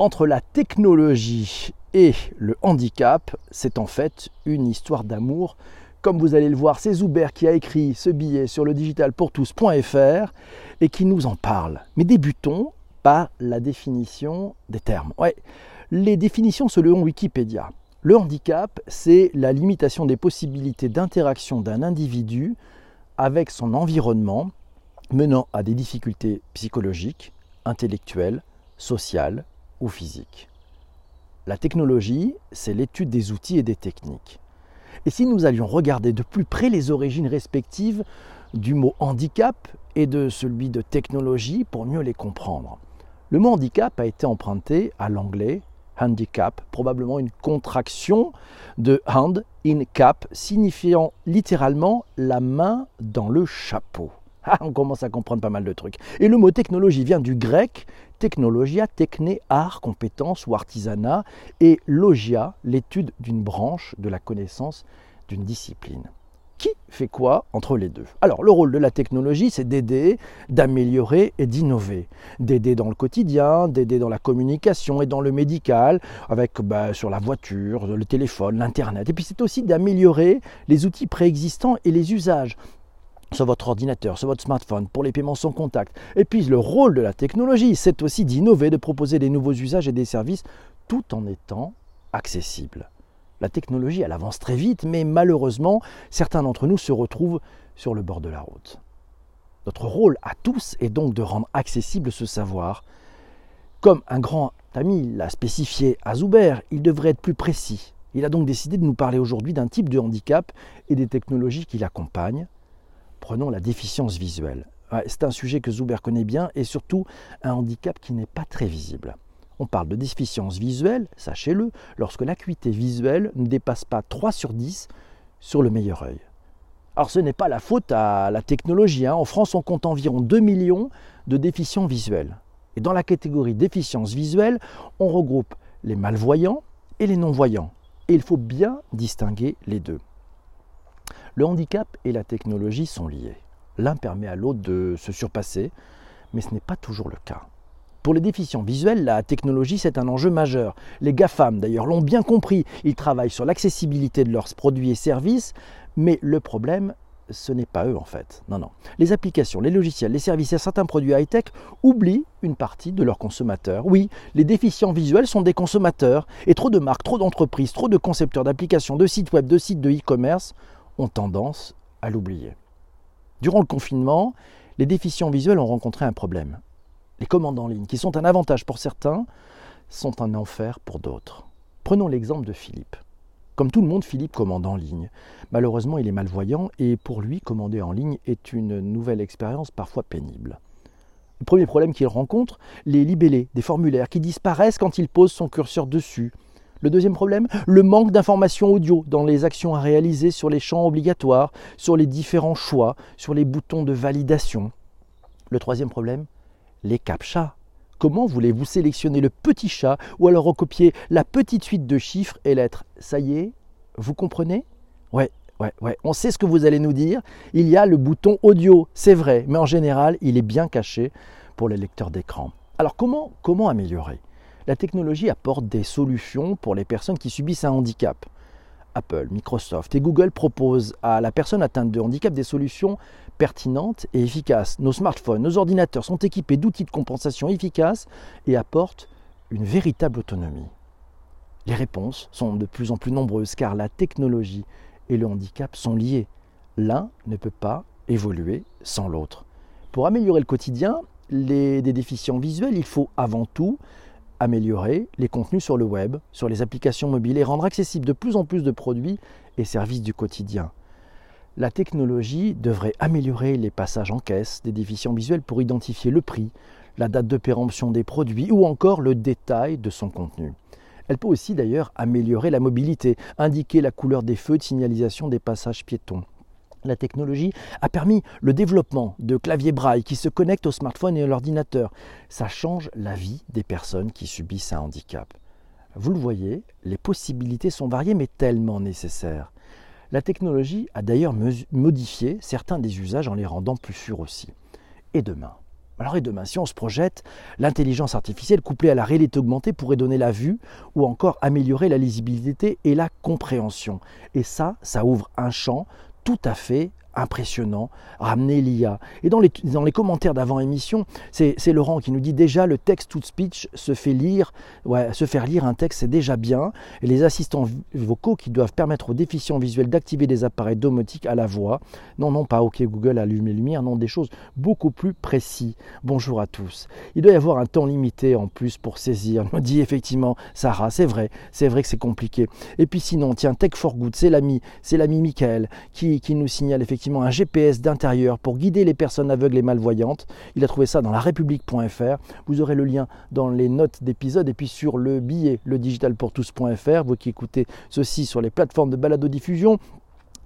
Entre la technologie et le handicap, c'est en fait une histoire d'amour. Comme vous allez le voir, c'est Zuber qui a écrit ce billet sur le digitalpourtous.fr et qui nous en parle. Mais débutons par la définition des termes. Les définitions selon Wikipédia. Le handicap, c'est la limitation des possibilités d'interaction d'un individu avec son environnement menant à des difficultés psychologiques, intellectuelles, sociales ou physiques. La technologie, c'est l'étude des outils et des techniques. Et si nous allions regarder de plus près les origines respectives du mot handicap et de celui de technologie pour mieux les comprendre Le mot handicap a été emprunté à l'anglais handicap, probablement une contraction de hand in cap, signifiant littéralement la main dans le chapeau. Ah, on commence à comprendre pas mal de trucs. Et le mot technologie vient du grec technologia, techné, art, compétence ou artisanat, et logia, l'étude d'une branche de la connaissance d'une discipline. Qui fait quoi entre les deux? Alors, le rôle de la technologie, c'est d'aider, d'améliorer et d'innover. D'aider dans le quotidien, d'aider dans la communication et dans le médical, avec bah, sur la voiture, le téléphone, l'Internet. Et puis, c'est aussi d'améliorer les outils préexistants et les usages sur votre ordinateur, sur votre smartphone, pour les paiements sans contact. Et puis le rôle de la technologie, c'est aussi d'innover, de proposer des nouveaux usages et des services tout en étant accessible. La technologie, elle avance très vite, mais malheureusement, certains d'entre nous se retrouvent sur le bord de la route. Notre rôle à tous est donc de rendre accessible ce savoir. Comme un grand ami l'a spécifié à Zuber, il devrait être plus précis. Il a donc décidé de nous parler aujourd'hui d'un type de handicap et des technologies qui l'accompagnent, Prenons la déficience visuelle. C'est un sujet que Zuber connaît bien et surtout un handicap qui n'est pas très visible. On parle de déficience visuelle, sachez-le, lorsque l'acuité visuelle ne dépasse pas 3 sur 10 sur le meilleur œil. Alors ce n'est pas la faute à la technologie. Hein. En France, on compte environ 2 millions de déficients visuels. Et dans la catégorie déficience visuelle, on regroupe les malvoyants et les non-voyants. Et il faut bien distinguer les deux. Le handicap et la technologie sont liés. L'un permet à l'autre de se surpasser, mais ce n'est pas toujours le cas. Pour les déficients visuels, la technologie, c'est un enjeu majeur. Les GAFAM, d'ailleurs, l'ont bien compris. Ils travaillent sur l'accessibilité de leurs produits et services, mais le problème, ce n'est pas eux en fait. Non, non. Les applications, les logiciels, les services et certains produits high-tech oublient une partie de leurs consommateurs. Oui, les déficients visuels sont des consommateurs, et trop de marques, trop d'entreprises, trop de concepteurs d'applications, de sites web, de sites de e-commerce ont tendance à l'oublier. Durant le confinement, les déficients visuels ont rencontré un problème. Les commandes en ligne, qui sont un avantage pour certains, sont un enfer pour d'autres. Prenons l'exemple de Philippe. Comme tout le monde, Philippe commande en ligne. Malheureusement, il est malvoyant et pour lui, commander en ligne est une nouvelle expérience parfois pénible. Le premier problème qu'il rencontre, les libellés, des formulaires qui disparaissent quand il pose son curseur dessus, le deuxième problème, le manque d'informations audio dans les actions à réaliser sur les champs obligatoires, sur les différents choix, sur les boutons de validation. Le troisième problème, les captcha. Comment voulez-vous sélectionner le petit chat ou alors recopier la petite suite de chiffres et lettres? Ça y est, vous comprenez? Ouais, ouais, ouais. On sait ce que vous allez nous dire. Il y a le bouton audio, c'est vrai, mais en général, il est bien caché pour les lecteurs d'écran. Alors comment améliorer? La technologie apporte des solutions pour les personnes qui subissent un handicap. Apple, Microsoft et Google proposent à la personne atteinte de handicap des solutions pertinentes et efficaces. Nos smartphones, nos ordinateurs sont équipés d'outils de compensation efficaces et apportent une véritable autonomie. Les réponses sont de plus en plus nombreuses car la technologie et le handicap sont liés. L'un ne peut pas évoluer sans l'autre. Pour améliorer le quotidien des déficients visuels, il faut avant tout améliorer les contenus sur le web, sur les applications mobiles et rendre accessibles de plus en plus de produits et services du quotidien. La technologie devrait améliorer les passages en caisse des déficients visuels pour identifier le prix, la date de péremption des produits ou encore le détail de son contenu. Elle peut aussi d'ailleurs améliorer la mobilité, indiquer la couleur des feux de signalisation des passages piétons la technologie a permis le développement de claviers braille qui se connectent au smartphone et à l'ordinateur. Ça change la vie des personnes qui subissent un handicap. Vous le voyez, les possibilités sont variées mais tellement nécessaires. La technologie a d'ailleurs modifié certains des usages en les rendant plus sûrs aussi. Et demain? Alors et demain, si on se projette, l'intelligence artificielle couplée à la réalité augmentée pourrait donner la vue ou encore améliorer la lisibilité et la compréhension. Et ça, ça ouvre un champ tout à fait impressionnant, ramener l'IA. Et dans les, les commentaires d'avant-émission, c'est Laurent qui nous dit déjà le texte to speech se fait lire, se faire lire un texte c'est déjà bien, et les assistants vocaux qui doivent permettre aux déficients visuels d'activer des appareils domotiques à la voix. Non, non, pas OK Google allumer lumière, non, des choses beaucoup plus précises. Bonjour à tous. Il doit y avoir un temps limité en plus pour saisir, nous dit effectivement Sarah, c'est vrai, c'est vrai que c'est compliqué. Et puis sinon, tiens, Tech for Good, c'est l'ami, c'est l'ami Michael qui, qui nous signale effectivement un GPS d'intérieur pour guider les personnes aveugles et malvoyantes. Il a trouvé ça dans la république.fr. Vous aurez le lien dans les notes d'épisode et puis sur le billet, le digitalpourtous.fr. Vous qui écoutez ceci sur les plateformes de balado-diffusion,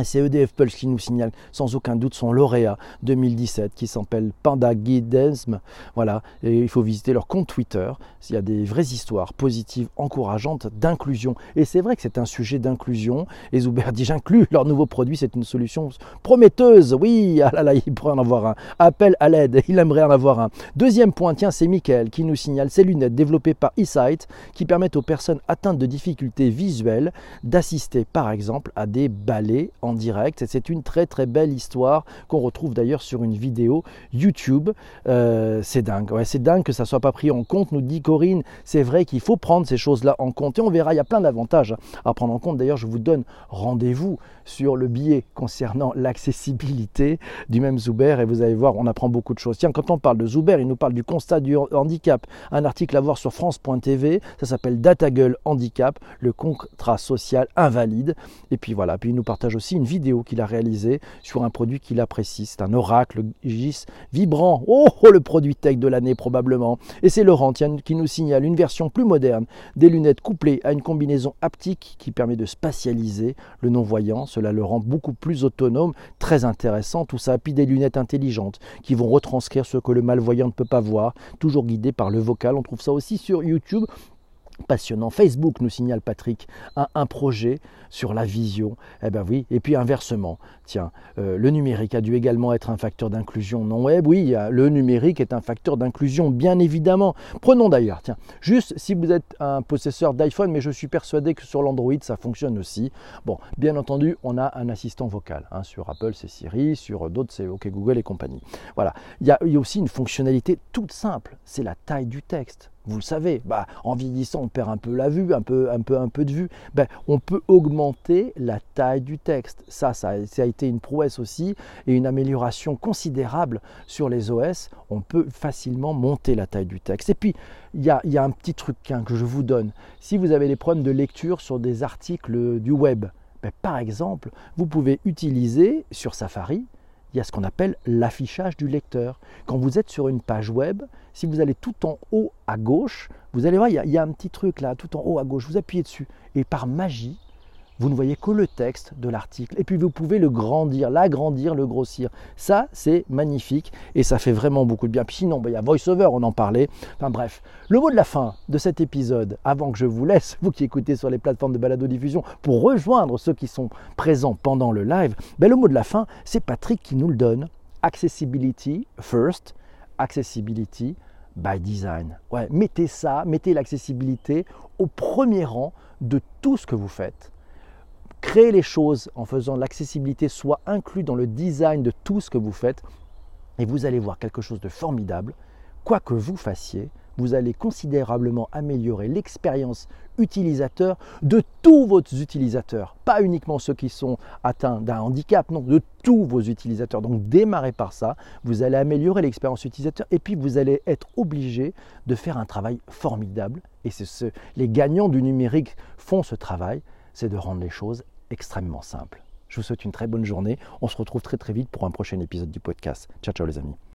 c'est EDF Pulse qui nous signale sans aucun doute son lauréat 2017 qui s'appelle Panda Guidesm. Voilà, il faut visiter leur compte Twitter. Il y a des vraies histoires positives, encourageantes, d'inclusion. Et c'est vrai que c'est un sujet d'inclusion. Et Zuber dit J'inclus leur nouveau produit, c'est une solution prometteuse. Oui, ah là là, il pourrait en avoir un. Appel à l'aide, il aimerait en avoir un. Deuxième point, tiens, c'est Michael qui nous signale ces lunettes développées par eSight qui permettent aux personnes atteintes de difficultés visuelles d'assister par exemple à des ballets direct. Et c'est une très très belle histoire qu'on retrouve d'ailleurs sur une vidéo YouTube. Euh, c'est dingue, c'est dingue que ça soit pas pris en compte, nous dit Corinne. C'est vrai qu'il faut prendre ces choses-là en compte et on verra, il y a plein d'avantages à prendre en compte. D'ailleurs, je vous donne rendez-vous sur le billet concernant l'accessibilité du même Zuber et vous allez voir, on apprend beaucoup de choses. Tiens, quand on parle de Zuber, il nous parle du constat du handicap. Un article à voir sur France.tv, ça s'appelle Data Gueule Handicap, le contrat social invalide. Et puis voilà, puis il nous partage aussi une vidéo qu'il a réalisée sur un produit qu'il apprécie. C'est un oracle GIS vibrant. Oh, oh, le produit tech de l'année probablement. Et c'est Laurent qui nous signale une version plus moderne des lunettes couplées à une combinaison haptique qui permet de spatialiser le non-voyant. Cela le rend beaucoup plus autonome, très intéressant. Tout ça, puis des lunettes intelligentes qui vont retranscrire ce que le malvoyant ne peut pas voir, toujours guidé par le vocal. On trouve ça aussi sur YouTube passionnant. Facebook nous signale Patrick un, projet sur la vision. Eh ben. Et puis inversement, tiens, euh, le numérique a dû également être un facteur d'inclusion non web? Oui, le numérique est un facteur d'inclusion, bien évidemment. Prenons d'ailleurs, tiens, juste si vous êtes un possesseur d'iPhone, mais je suis persuadé que sur l'Android ça fonctionne aussi. Bon, bien entendu, on a un assistant vocal. Hein, sur Apple, c'est Siri, sur d'autres, c'est OK Google et compagnie. Voilà. Il y a aussi une fonctionnalité toute simple, c'est la taille du texte vous le savez, bah, en vieillissant, on perd un peu la vue, un peu, un peu, un peu de vue. Ben, on peut augmenter la taille du texte. Ça, ça, a été une prouesse aussi et une amélioration considérable sur les OS. On peut facilement monter la taille du texte. Et puis, il y a, un petit truc hein, que je vous donne. Si vous avez des problèmes de lecture sur des articles du web, ben, par exemple, vous pouvez utiliser sur Safari il y a ce qu'on appelle l'affichage du lecteur. Quand vous êtes sur une page web, si vous allez tout en haut à gauche, vous allez voir, il y, a, un petit truc là, tout en haut à gauche, vous appuyez dessus. Et par magie, vous ne voyez que le texte de l'article. Et puis vous pouvez le grandir, l'agrandir, le grossir. Ça, c'est magnifique et ça fait vraiment beaucoup de bien. Puis sinon, ben, il y a VoiceOver, on en parlait. Enfin bref, le mot de la fin de cet épisode, avant que je vous laisse, vous qui écoutez sur les plateformes de balado-diffusion, pour rejoindre ceux qui sont présents pendant le live, ben, le mot de la fin, c'est Patrick qui nous le donne. Accessibility first, accessibility by design. Ouais, mettez ça, mettez l'accessibilité au premier rang de tout ce que vous faites créer les choses en faisant l'accessibilité soit inclus dans le design de tout ce que vous faites, et vous allez voir quelque chose de formidable. Quoi que vous fassiez, vous allez considérablement améliorer l'expérience utilisateur de tous vos utilisateurs, pas uniquement ceux qui sont atteints d'un handicap, non, de tous vos utilisateurs. Donc démarrez par ça, vous allez améliorer l'expérience utilisateur et puis vous allez être obligé de faire un travail formidable. Et c'est ce, les gagnants du numérique font ce travail, c'est de rendre les choses extrêmement simples. Je vous souhaite une très bonne journée. On se retrouve très très vite pour un prochain épisode du podcast. Ciao ciao les amis.